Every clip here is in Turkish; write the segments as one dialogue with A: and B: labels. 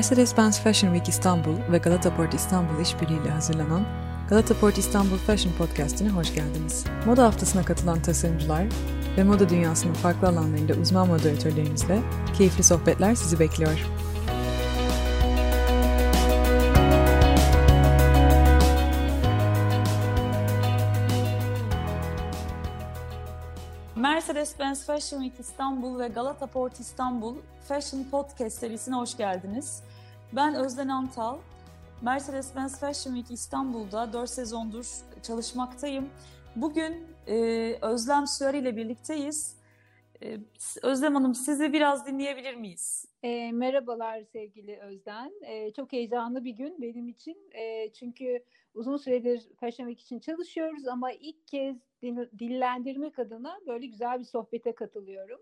A: Mercedes-Benz Fashion Week İstanbul ve Galata Port İstanbul işbirliğiyle hazırlanan Galata Port İstanbul Fashion Podcast'ine hoş geldiniz. Moda haftasına katılan tasarımcılar ve moda dünyasının farklı alanlarında uzman moderatörlerimizle keyifli sohbetler sizi bekliyor.
B: Mercedes-Benz Fashion Week İstanbul ve Galata Port İstanbul Fashion Podcast serisine hoş geldiniz. Ben Özden Antal. Mercedes-Benz Fashion Week İstanbul'da 4 sezondur çalışmaktayım. Bugün e, Özlem Süer ile birlikteyiz. E, Özlem Hanım sizi biraz dinleyebilir miyiz?
C: E, merhabalar sevgili Özden. E, çok heyecanlı bir gün benim için. E, çünkü uzun süredir Fashion Week için çalışıyoruz ama ilk kez dillendirmek adına böyle güzel bir sohbete katılıyorum.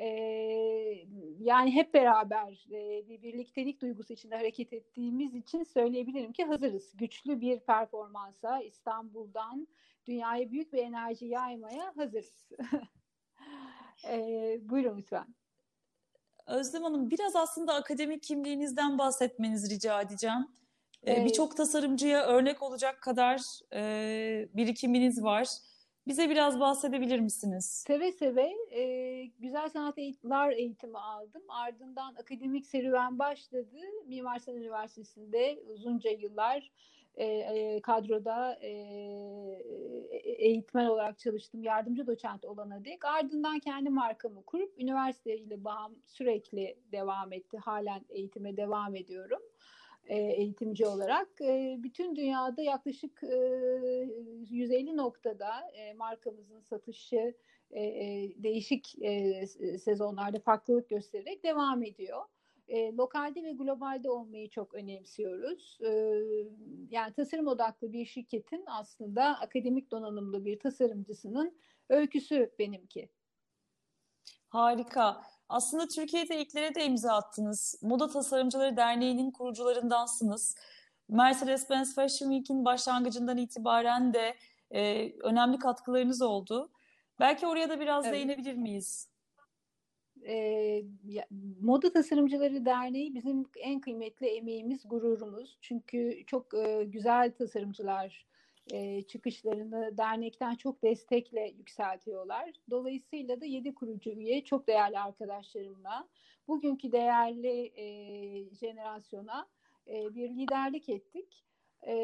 C: Ee, yani hep beraber e, bir birliktelik duygusu içinde hareket ettiğimiz için söyleyebilirim ki hazırız. Güçlü bir performansa İstanbul'dan dünyaya büyük bir enerji yaymaya hazırız. ee, buyurun lütfen.
B: Özlem Hanım biraz aslında akademik kimliğinizden bahsetmenizi rica edeceğim. Ee, Birçok tasarımcıya örnek olacak kadar birikiminiz var. Bize biraz bahsedebilir misiniz?
C: Seve seve e, güzel sanatlar eğitimi aldım. Ardından akademik serüven başladı. Mimar Sinan Üniversitesi'nde uzunca yıllar e, e, kadroda e, eğitmen olarak çalıştım. Yardımcı doçent olana dek. Ardından kendi markamı kurup üniversiteyle bağım sürekli devam etti. Halen eğitime devam ediyorum. E, eğitimci olarak. E, bütün dünyada yaklaşık 150 e, noktada markamızın satışı değişik sezonlarda farklılık göstererek devam ediyor. lokalde ve globalde olmayı çok önemsiyoruz. yani tasarım odaklı bir şirketin aslında akademik donanımlı bir tasarımcısının öyküsü benimki.
B: Harika. Aslında Türkiye'de ilklere de imza attınız. Moda Tasarımcıları Derneği'nin kurucularındansınız. Mercedes-Benz Fashion Week'in başlangıcından itibaren de e, önemli katkılarınız oldu. Belki oraya da biraz evet. değinebilir miyiz?
C: E, ya, Moda Tasarımcıları Derneği bizim en kıymetli emeğimiz, gururumuz. Çünkü çok e, güzel tasarımcılar e, çıkışlarını dernekten çok destekle yükseltiyorlar. Dolayısıyla da yedi kurucu üye çok değerli arkadaşlarımla bugünkü değerli e, jenerasyona e, bir liderlik ettik. E,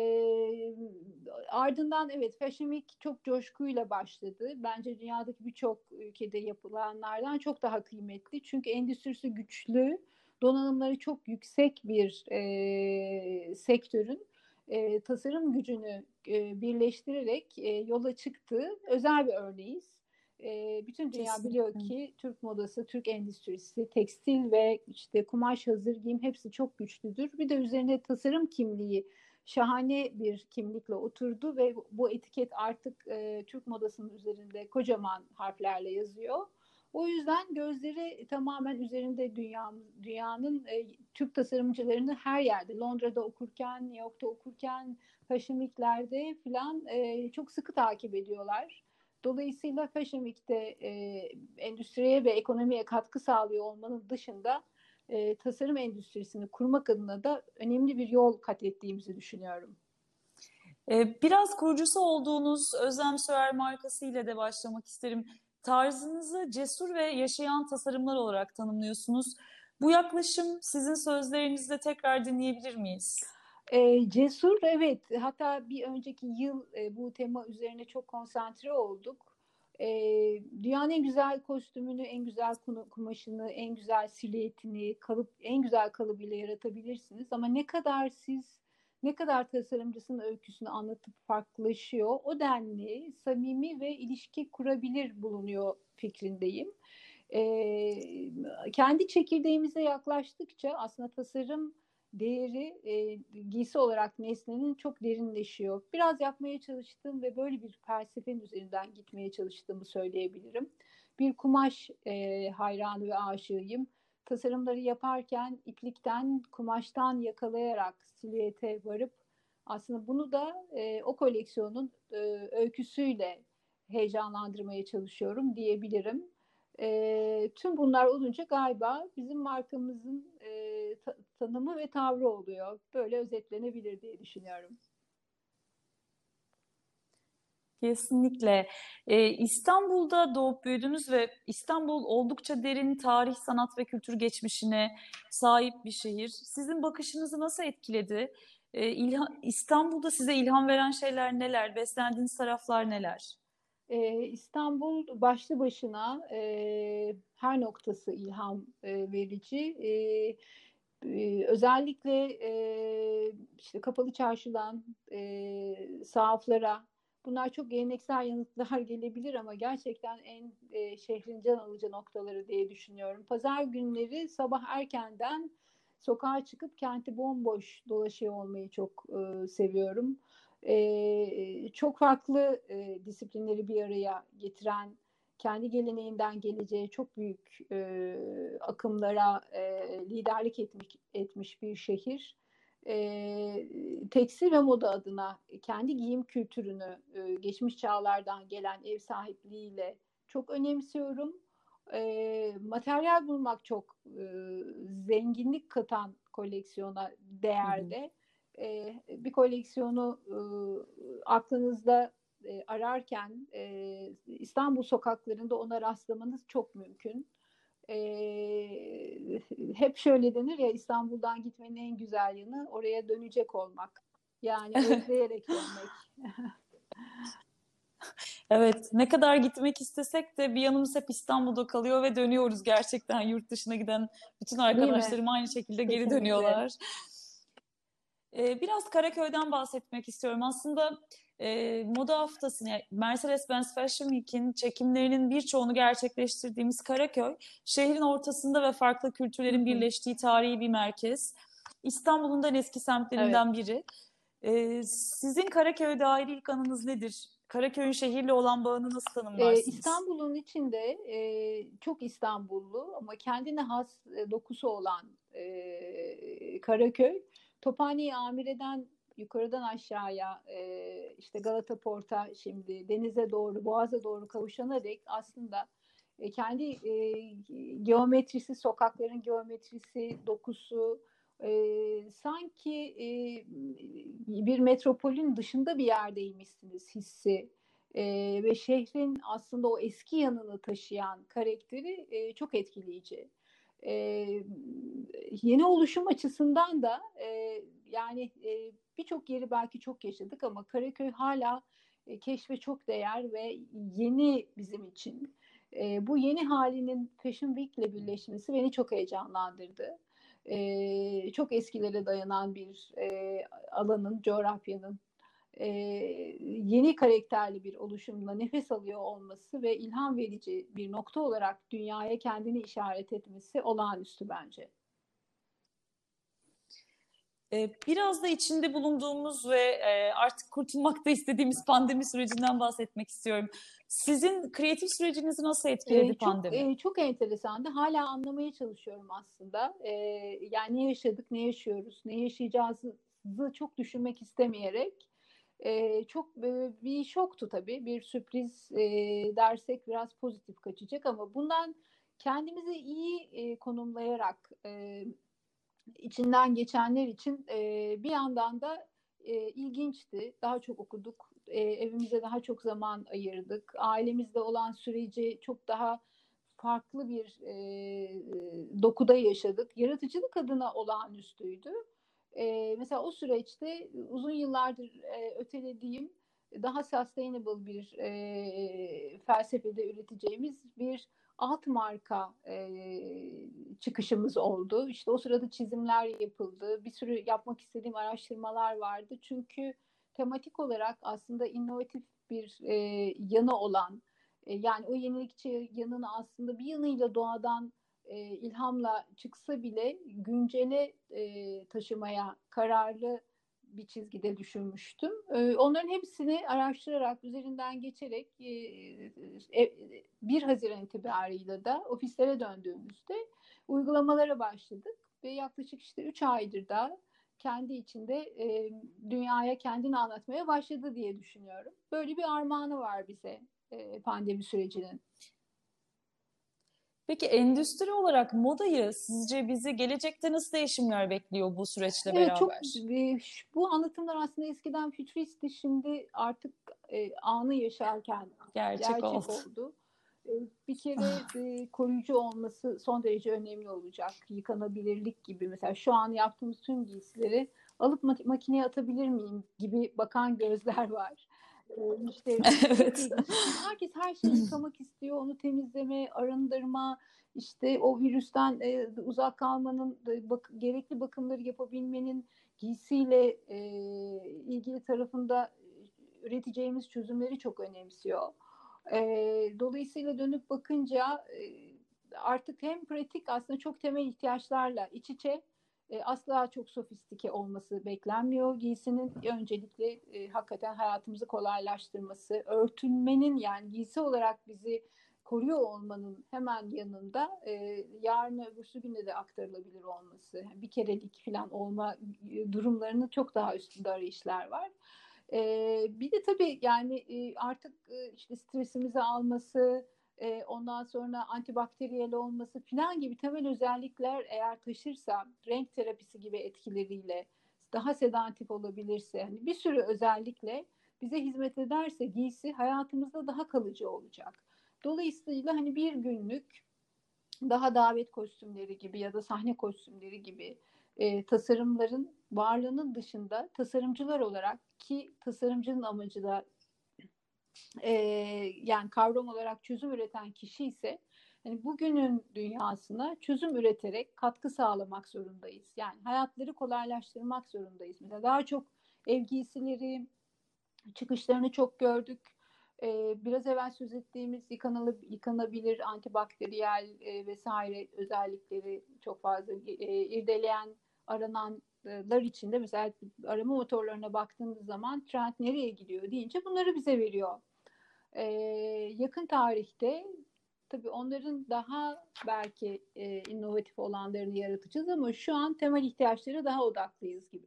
C: ardından evet Fashion Week çok coşkuyla başladı. Bence dünyadaki birçok ülkede yapılanlardan çok daha kıymetli. Çünkü endüstrisi güçlü, donanımları çok yüksek bir e, sektörün e, tasarım gücünü e, birleştirerek e, yola çıktı. Özel bir örneğiz. E, bütün dünya Kesinlikle. biliyor ki Türk modası, Türk endüstrisi, tekstil ve işte kumaş hazır giyim hepsi çok güçlüdür. Bir de üzerine tasarım kimliği şahane bir kimlikle oturdu ve bu etiket artık e, Türk modasının üzerinde kocaman harflerle yazıyor. O yüzden gözleri tamamen üzerinde dünya, dünyanın e, Türk tasarımcılarını her yerde Londra'da okurken, New York'ta okurken, Fashion Week'lerde falan e, çok sıkı takip ediyorlar. Dolayısıyla Fashion Week'te e, endüstriye ve ekonomiye katkı sağlıyor olmanın dışında e, tasarım endüstrisini kurmak adına da önemli bir yol kat ettiğimizi düşünüyorum.
B: E, biraz kurucusu olduğunuz Özlem Sörer markasıyla de başlamak isterim. Tarzınızı cesur ve yaşayan tasarımlar olarak tanımlıyorsunuz. Bu yaklaşım sizin sözlerinizde tekrar dinleyebilir miyiz?
C: E, cesur evet hatta bir önceki yıl e, bu tema üzerine çok konsantre olduk. E, dünyanın en güzel kostümünü, en güzel kumaşını, en güzel silüetini, kalıp en güzel kalıbıyla yaratabilirsiniz. Ama ne kadar siz ne kadar tasarımcısının öyküsünü anlatıp farklılaşıyor, o denli samimi ve ilişki kurabilir bulunuyor fikrindeyim. Ee, kendi çekirdeğimize yaklaştıkça aslında tasarım değeri e, giysi olarak nesnenin çok derinleşiyor. Biraz yapmaya çalıştığım ve böyle bir felsefenin üzerinden gitmeye çalıştığımı söyleyebilirim. Bir kumaş e, hayranı ve aşığıyım tasarımları yaparken iplikten, kumaştan yakalayarak silüete varıp aslında bunu da e, o koleksiyonun e, öyküsüyle heyecanlandırmaya çalışıyorum diyebilirim. E, tüm bunlar olunca galiba bizim markamızın e, ta- tanımı ve tavrı oluyor. Böyle özetlenebilir diye düşünüyorum.
B: Kesinlikle. Ee, İstanbul'da doğup büyüdünüz ve İstanbul oldukça derin tarih, sanat ve kültür geçmişine sahip bir şehir. Sizin bakışınızı nasıl etkiledi? Ee, ilha- İstanbul'da size ilham veren şeyler neler? Beslendiğiniz taraflar neler?
C: Ee, İstanbul başlı başına e, her noktası ilham e, verici. E, e, özellikle e, işte kapalı çarşıdan e, sahaflara bunlar çok geleneksel yanıtlar gelebilir ama gerçekten en e, şehrin can alıcı noktaları diye düşünüyorum. Pazar günleri sabah erkenden sokağa çıkıp kenti bomboş dolaşıyor olmayı çok e, seviyorum e, çok farklı e, disiplinleri bir araya getiren, kendi geleneğinden geleceği çok büyük e, akımlara e, liderlik etmiş, etmiş bir şehir. E, tekstil ve moda adına kendi giyim kültürünü e, geçmiş çağlardan gelen ev sahipliğiyle çok önemsiyorum. E, materyal bulmak çok e, zenginlik katan koleksiyona değerde. E, bir koleksiyonu e, aklınızda e, ararken e, İstanbul sokaklarında ona rastlamanız çok mümkün. E, hep şöyle denir ya İstanbul'dan gitmenin en güzel yanı oraya dönecek olmak. Yani özleyerek dönmek.
B: Evet, ne kadar gitmek istesek de bir yanımız hep İstanbul'da kalıyor ve dönüyoruz gerçekten yurt dışına giden bütün arkadaşlarım aynı şekilde geri dönüyorlar. Ee, biraz Karaköy'den bahsetmek istiyorum. Aslında e, moda haftasını, yani Mercedes-Benz Fashion Week'in çekimlerinin birçoğunu gerçekleştirdiğimiz Karaköy, şehrin ortasında ve farklı kültürlerin birleştiği tarihi bir merkez. İstanbul'un da eski semtlerinden evet. biri. Ee, sizin Karaköy'e dair ilk anınız nedir? Karaköy'ün şehirle olan bağını nasıl tanımlarsınız?
C: Ee, İstanbul'un içinde e, çok İstanbullu ama kendine has e, dokusu olan e, Karaköy Tophane'yi Amire'den yukarıdan aşağıya e, işte Galata Port'a şimdi denize doğru, Boğaz'a doğru kavuşana dek aslında e, kendi e, geometrisi, sokakların geometrisi, dokusu e, sanki e, bir metropolün dışında bir yerdeymişsiniz hissi e, ve şehrin aslında o eski yanını taşıyan karakteri e, çok etkileyici. E, yeni oluşum açısından da e, yani e, birçok yeri belki çok yaşadık ama Karaköy hala e, keşfe çok değer ve yeni bizim için. E, bu yeni halinin Fashion Week ile birleşmesi beni çok heyecanlandırdı. E, çok eskilere dayanan bir e, alanın, coğrafyanın e, yeni karakterli bir oluşumla nefes alıyor olması ve ilham verici bir nokta olarak dünyaya kendini işaret etmesi olağanüstü bence.
B: Biraz da içinde bulunduğumuz ve artık kurtulmakta istediğimiz pandemi sürecinden bahsetmek istiyorum. Sizin kreatif sürecinizi nasıl etkiledi ee, pandemi?
C: Çok, e, çok enteresandı. Hala anlamaya çalışıyorum aslında. E, yani ne yaşadık, ne yaşıyoruz, ne yaşayacağızı çok düşünmek istemeyerek e, çok e, bir şoktu tabii. Bir sürpriz e, dersek biraz pozitif kaçacak ama bundan kendimizi iyi e, konumlayarak e, içinden geçenler için e, bir yandan da e, ilginçti. Daha çok okuduk, e, evimize daha çok zaman ayırdık. Ailemizde olan süreci çok daha farklı bir e, dokuda yaşadık. Yaratıcılık adına olağanüstüydü. E, mesela o süreçte uzun yıllardır e, ötelediğim daha sustainable bir e, felsefede üreteceğimiz bir alt marka e, çıkışımız oldu. İşte o sırada çizimler yapıldı. Bir sürü yapmak istediğim araştırmalar vardı. Çünkü tematik olarak aslında inovatif bir e, yanı olan e, yani o yenilikçi yanını aslında bir yanıyla doğadan e, ilhamla çıksa bile güncele e, taşımaya kararlı bir çizgide düşünmüştüm. E, onların hepsini araştırarak, üzerinden geçerek e, e, 1 Haziran itibariyle de ofislere döndüğümüzde uygulamalara başladık ve yaklaşık işte 3 aydır da kendi içinde e, dünyaya kendini anlatmaya başladı diye düşünüyorum. Böyle bir armağanı var bize e, pandemi sürecinin.
B: Peki endüstri olarak modayı sizce bizi gelecekte nasıl değişimler bekliyor bu süreçle
C: evet,
B: beraber?
C: Çok, bu anlatımlar aslında eskiden fütüristti, şimdi artık e, anı yaşarken gerçek, gerçek oldu. oldu. E, bir kere e, koruyucu olması son derece önemli olacak. Yıkanabilirlik gibi mesela şu an yaptığımız tüm giysileri alıp makineye atabilir miyim gibi bakan gözler var. Evet. herkes her şeyi yıkamak istiyor, onu temizleme, arındırma, işte o virüsten e, uzak kalmanın, e, bak, gerekli bakımları yapabilmenin giysiyle e, ilgili tarafında üreteceğimiz çözümleri çok önemsiyor. E, dolayısıyla dönüp bakınca e, artık hem pratik aslında çok temel ihtiyaçlarla iç içe e, asla çok sofistike olması beklenmiyor. Giysinin öncelikle e, hakikaten hayatımızı kolaylaştırması, örtünmenin yani giysi olarak bizi koruyor olmanın hemen yanında e, yarın öbürsü günde de aktarılabilir olması, bir kerelik falan olma durumlarının çok daha üstünde arayışlar var. E, bir de tabii yani e, artık e, işte stresimizi alması, e, ondan sonra antibakteriyel olması falan gibi temel özellikler eğer taşırsa renk terapisi gibi etkileriyle daha sedatif olabilirse hani bir sürü özellikle bize hizmet ederse giysi hayatımızda daha kalıcı olacak. Dolayısıyla hani bir günlük daha davet kostümleri gibi ya da sahne kostümleri gibi e, tasarımların varlığının dışında tasarımcılar olarak ki tasarımcının amacı da e, yani kavram olarak çözüm üreten kişi ise yani bugünün dünyasına çözüm üreterek katkı sağlamak zorundayız. Yani hayatları kolaylaştırmak zorundayız. Mesela daha çok ev giysileri çıkışlarını çok gördük. Ee, biraz evvel söz ettiğimiz yıkanılı, yıkanabilir antibakteriyel e, vesaire özellikleri çok fazla e, irdeleyen aranan lar içinde mesela arama motorlarına baktığımız zaman trend nereye gidiyor deyince bunları bize veriyor. Ee, yakın tarihte tabii onların daha belki e, inovatif olanlarını yaratacağız ama şu an temel ihtiyaçları daha odaklıyız gibi.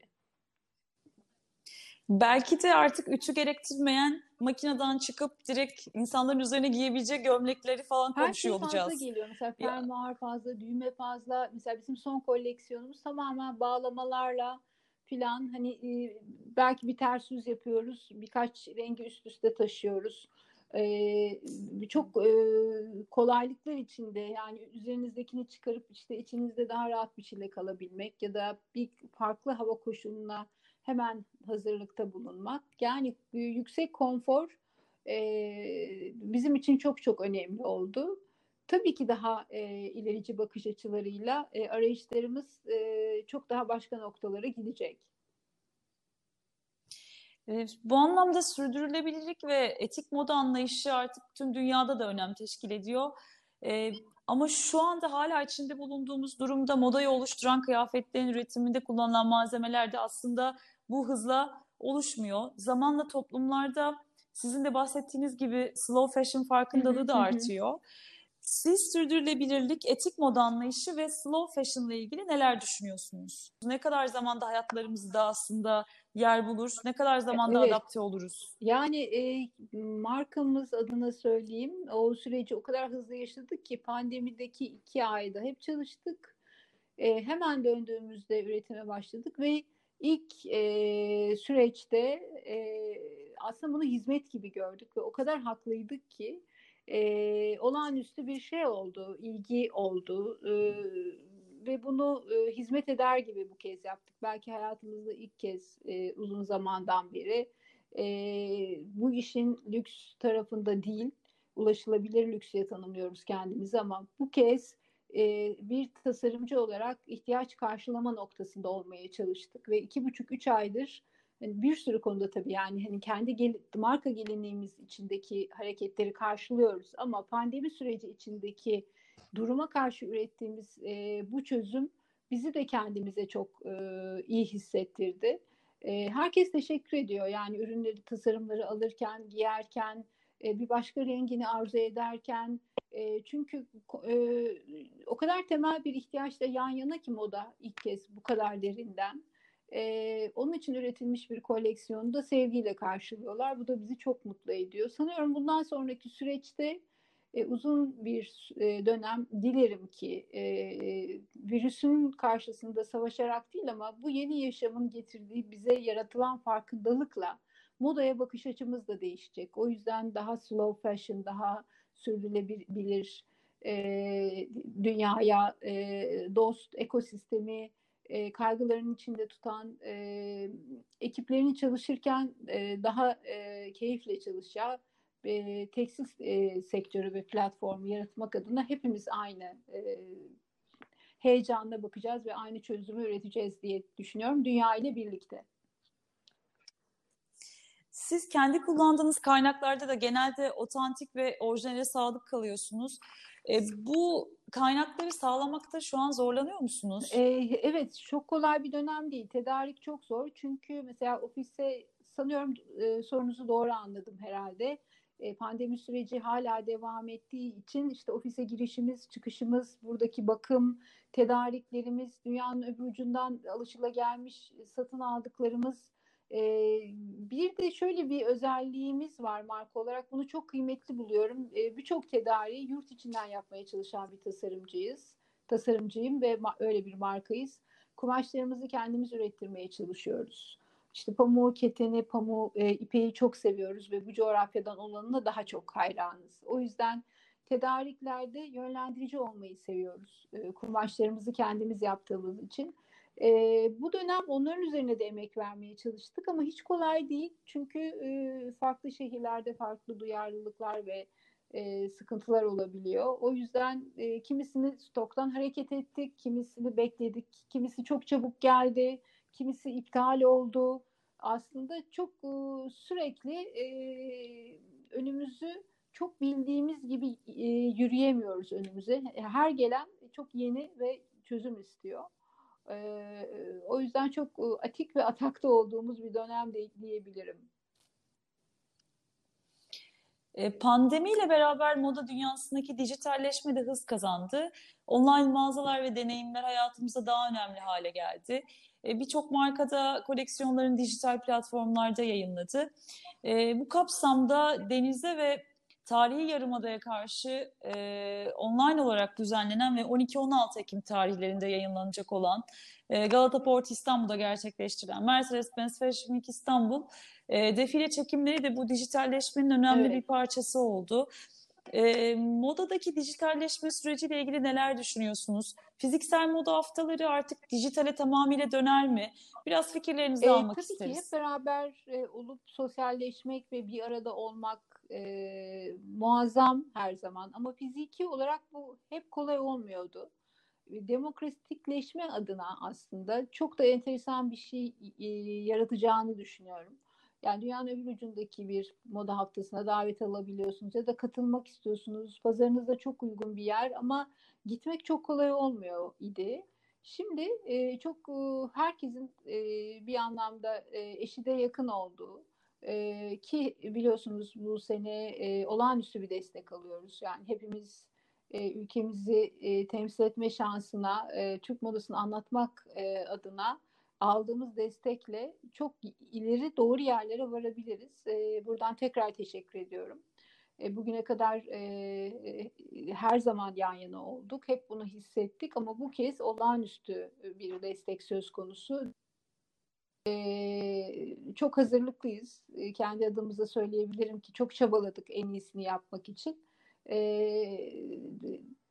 B: Belki de artık ütü gerektirmeyen makineden çıkıp direkt insanların üzerine giyebileceği gömlekleri falan
C: Her
B: konuşuyor
C: şey
B: olacağız.
C: fazla geliyor. Mesela fermuar fazla, düğme fazla. Mesela bizim son koleksiyonumuz tamamen bağlamalarla filan hani e, belki bir ters yüz yapıyoruz. Birkaç rengi üst üste taşıyoruz. Ee, çok e, kolaylıklar içinde yani üzerinizdekini çıkarıp işte içinizde daha rahat bir şekilde kalabilmek ya da bir farklı hava koşuluna hemen hazırlıkta bulunmak. Yani yüksek konfor e, bizim için çok çok önemli oldu. Tabii ki daha e, ilerici bakış açılarıyla e, arayışlarımız e, çok daha başka noktalara gidecek.
B: Bu anlamda sürdürülebilirlik ve etik moda anlayışı artık tüm dünyada da önem teşkil ediyor. Ee, ama şu anda hala içinde bulunduğumuz durumda modayı oluşturan kıyafetlerin üretiminde kullanılan malzemeler de aslında bu hızla oluşmuyor. Zamanla toplumlarda sizin de bahsettiğiniz gibi slow fashion farkındalığı da artıyor. Siz sürdürülebilirlik, etik moda anlayışı ve slow fashion ile ilgili neler düşünüyorsunuz? Ne kadar zamanda hayatlarımızda aslında yer bulur? Ne kadar zamanda evet. adapte oluruz?
C: Yani e, markamız adına söyleyeyim o süreci o kadar hızlı yaşadık ki pandemideki iki ayda hep çalıştık. E, hemen döndüğümüzde üretime başladık ve ilk e, süreçte e, aslında bunu hizmet gibi gördük ve o kadar haklıydık ki e, olağanüstü bir şey oldu, ilgi oldu e, ve bunu e, hizmet eder gibi bu kez yaptık. Belki hayatımızda ilk kez e, uzun zamandan beri e, bu işin lüks tarafında değil, ulaşılabilir lüksye tanımlıyoruz kendimizi ama bu kez bir tasarımcı olarak ihtiyaç karşılama noktasında olmaya çalıştık. Ve iki buçuk üç aydır yani bir sürü konuda tabii yani hani kendi gel marka gelinliğimiz içindeki hareketleri karşılıyoruz. Ama pandemi süreci içindeki duruma karşı ürettiğimiz e, bu çözüm bizi de kendimize çok e, iyi hissettirdi. E, herkes teşekkür ediyor. Yani ürünleri, tasarımları alırken, giyerken, e, bir başka rengini arzu ederken e, çünkü e, o kadar temel bir ihtiyaçla yan yana ki moda ilk kez bu kadar derinden. Onun için üretilmiş bir koleksiyonu da sevgiyle karşılıyorlar. Bu da bizi çok mutlu ediyor. Sanıyorum bundan sonraki süreçte uzun bir dönem dilerim ki virüsün karşısında savaşarak değil ama bu yeni yaşamın getirdiği bize yaratılan farkındalıkla modaya bakış açımız da değişecek. O yüzden daha slow fashion, daha sürdürülebilir e, dünyaya e, dost ekosistemi e, kaygılarının içinde tutan e, ekiplerini çalışırken e, daha e, keyifle çalışacağı e, tekstil e, sektörü ve platformu yaratmak adına hepimiz aynı e, heyecanla bakacağız ve aynı çözümü üreteceğiz diye düşünüyorum dünya ile birlikte.
B: Siz kendi kullandığınız kaynaklarda da genelde otantik ve orijinale sadık kalıyorsunuz. E, bu kaynakları sağlamakta şu an zorlanıyor musunuz?
C: E, evet, çok kolay bir dönem değil. Tedarik çok zor. Çünkü mesela ofise sanıyorum e, sorunuzu doğru anladım herhalde. E, pandemi süreci hala devam ettiği için işte ofise girişimiz, çıkışımız, buradaki bakım, tedariklerimiz, dünyanın öbür ucundan alışılagelmiş satın aldıklarımız ee, bir de şöyle bir özelliğimiz var marka olarak. Bunu çok kıymetli buluyorum. Ee, Birçok tedariği yurt içinden yapmaya çalışan bir tasarımcıyız. Tasarımcıyım ve öyle bir markayız. Kumaşlarımızı kendimiz ürettirmeye çalışıyoruz. İşte pamuğu, keteni, pamuğu, e, ipeği çok seviyoruz ve bu coğrafyadan olanına daha çok hayranız. O yüzden tedariklerde yönlendirici olmayı seviyoruz. E, kumaşlarımızı kendimiz yaptığımız için. E, bu dönem onların üzerine de emek vermeye çalıştık ama hiç kolay değil. Çünkü e, farklı şehirlerde farklı duyarlılıklar ve e, sıkıntılar olabiliyor. O yüzden e, kimisini stoktan hareket ettik, kimisini bekledik, kimisi çok çabuk geldi, kimisi iptal oldu. Aslında çok e, sürekli e, önümüzü çok bildiğimiz gibi e, yürüyemiyoruz önümüze. Her gelen çok yeni ve çözüm istiyor. E, o yüzden çok atik ve atakta olduğumuz bir dönem de diyebilirim.
B: Pandemiyle beraber moda dünyasındaki dijitalleşme de hız kazandı. Online mağazalar ve deneyimler hayatımıza daha önemli hale geldi. Birçok markada koleksiyonların dijital platformlarda yayınladı. Bu kapsamda denize ve tarihi yarımadaya karşı e, online olarak düzenlenen ve 12-16 Ekim tarihlerinde yayınlanacak olan e, Galata Port İstanbul'da gerçekleştirilen Mercedes-Benz Fashion Week İstanbul e, defile çekimleri de bu dijitalleşmenin önemli evet. bir parçası oldu. E, modadaki dijitalleşme süreciyle ilgili neler düşünüyorsunuz? Fiziksel moda haftaları artık dijitale tamamıyla döner mi? Biraz fikirlerinizi e, almak
C: tabii
B: isteriz.
C: Tabii ki hep beraber e, olup sosyalleşmek ve bir arada olmak e, muazzam her zaman. Ama fiziki olarak bu hep kolay olmuyordu. Demokratikleşme adına aslında çok da enteresan bir şey e, yaratacağını düşünüyorum. Yani dünyanın öbür ucundaki bir moda haftasına davet alabiliyorsunuz ya da katılmak istiyorsunuz. Pazarınızda çok uygun bir yer ama gitmek çok kolay olmuyor idi. Şimdi e, çok e, herkesin e, bir anlamda e, eşi de yakın olduğu e, ki biliyorsunuz bu sene e, olağanüstü bir destek alıyoruz. Yani hepimiz e, ülkemizi e, temsil etme şansına, e, Türk modasını anlatmak e, adına aldığımız destekle çok ileri doğru yerlere varabiliriz. E, buradan tekrar teşekkür ediyorum. E, bugüne kadar e, her zaman yan yana olduk. Hep bunu hissettik ama bu kez olağanüstü bir destek söz konusu. Çok hazırlıklıyız. Kendi adımıza söyleyebilirim ki çok çabaladık en iyisini yapmak için.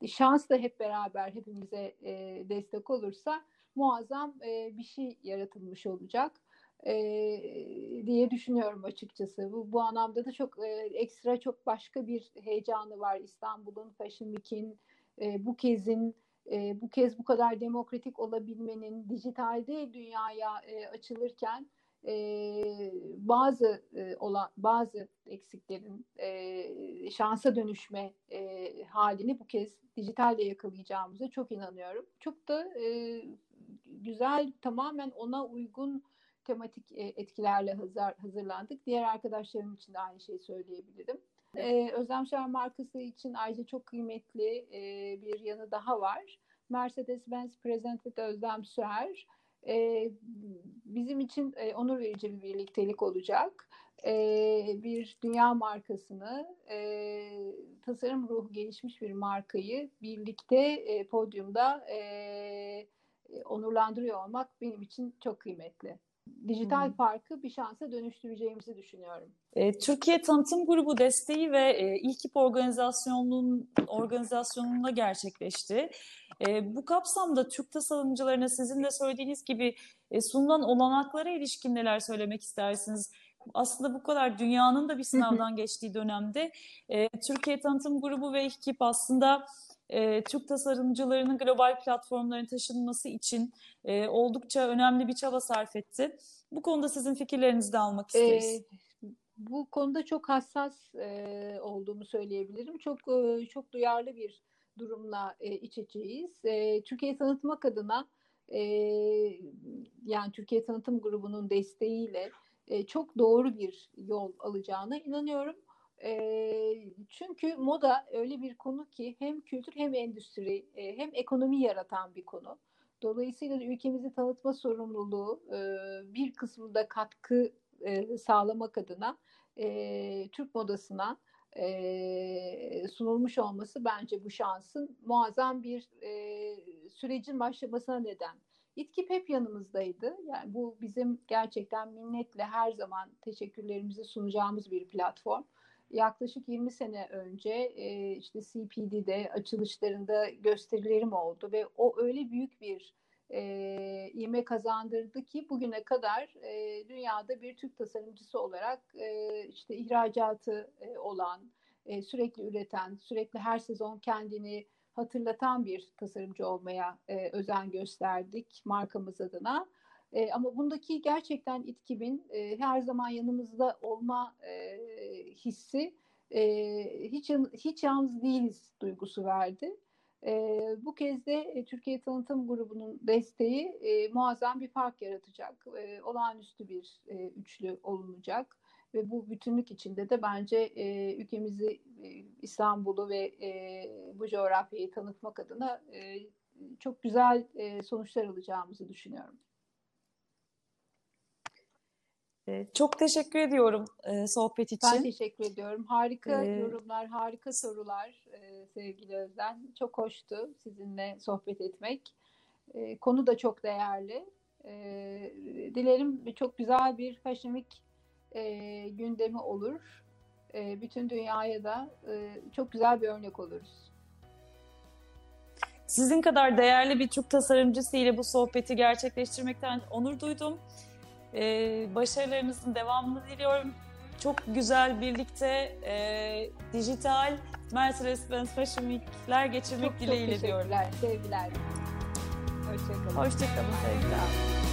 C: Şans da hep beraber hepimize destek olursa muazzam bir şey yaratılmış olacak diye düşünüyorum açıkçası. Bu, bu anlamda da çok e, ekstra çok başka bir heyecanı var İstanbul'un, Fashion Week'in, e, bu kezin e, bu kez bu kadar demokratik olabilmenin, dijitalde dünyaya e, açılırken e, bazı e, olan bazı eksiklerin e, şansa dönüşme e, halini bu kez dijitalde yakalayacağımıza çok inanıyorum. Çok da e, güzel, tamamen ona uygun tematik etkilerle hazır, hazırlandık. Diğer arkadaşlarım için de aynı şeyi söyleyebilirim. Ee, Özlem Şahin markası için ayrıca çok kıymetli e, bir yanı daha var. Mercedes-Benz Present with Özlem Süer E, bizim için e, onur verici bir birliktelik olacak. E, bir dünya markasını, e, tasarım ruhu gelişmiş bir markayı birlikte e, podyumda e, onurlandırıyor olmak benim için çok kıymetli dijital hmm. parkı bir şansa dönüştüreceğimizi düşünüyorum.
B: E, Türkiye Tanıtım Grubu desteği ve e, İlkip organizasyonunun organizasyonunda gerçekleşti. E, bu kapsamda Türk tasarımcılarına sizin de söylediğiniz gibi e, sunulan olanaklara ilişkin neler söylemek istersiniz? Aslında bu kadar dünyanın da bir sınavdan geçtiği dönemde e, Türkiye Tanıtım Grubu ve İlkip aslında e, Türk tasarımcılarının global platformların taşınması için e, oldukça önemli bir çaba sarf etti. Bu konuda sizin fikirlerinizi de almak isteriz.
C: E, bu konuda çok hassas e, olduğumu söyleyebilirim. Çok e, çok duyarlı bir durumla e, iç içeyiz. E, Türkiye tanıtmak adına e, yani Türkiye Tanıtım Grubu'nun desteğiyle e, çok doğru bir yol alacağına inanıyorum. E, çünkü moda öyle bir konu ki hem kültür hem endüstri e, hem ekonomi yaratan bir konu. Dolayısıyla ülkemizi tanıtma sorumluluğu e, bir kısmında katkı e, sağlamak adına e, Türk modasına e, sunulmuş olması bence bu şansın muazzam bir e, sürecin başlamasına neden. İtkip hep yanımızdaydı. Yani bu bizim gerçekten minnetle her zaman teşekkürlerimizi sunacağımız bir platform yaklaşık 20 sene önce e, işte CPD'de açılışlarında gösterilerim oldu ve o öyle büyük bir e, ivme kazandırdı ki bugüne kadar e, dünyada bir Türk tasarımcısı olarak e, işte ihracatı e, olan, e, sürekli üreten, sürekli her sezon kendini hatırlatan bir tasarımcı olmaya e, özen gösterdik markamız adına. E, ama bundaki gerçekten İTKİB'in e, her zaman yanımızda olma e, hissi e, hiç hiç yalnız değiliz duygusu verdi. E, bu kez de e, Türkiye Tanıtım Grubu'nun desteği e, muazzam bir fark yaratacak. E, olağanüstü bir e, üçlü olunacak ve bu bütünlük içinde de bence e, ülkemizi, e, İstanbul'u ve e, bu coğrafyayı tanıtmak adına e, çok güzel e, sonuçlar alacağımızı düşünüyorum.
B: Ee, çok teşekkür ediyorum e, sohbet için.
C: Ben teşekkür ediyorum. Harika ee, yorumlar, harika sorular e, sevgili Özden. Çok hoştu sizinle sohbet etmek. E, konu da çok değerli. Dilerim çok güzel bir e, gündemi olur. Bütün dünyaya da çok güzel bir örnek oluruz.
B: Sizin kadar değerli bir Türk tasarımcısı ile bu sohbeti gerçekleştirmekten onur duydum. Ee, başarılarınızın devamını diliyorum. Çok güzel birlikte e, dijital Mercedes-Benz Fashion Week'ler geçirmek çok, dileğiyle
C: çok
B: diyorum.
C: Sevgiler. Hoşçakalın.
B: Hoşçakalın sevgiler.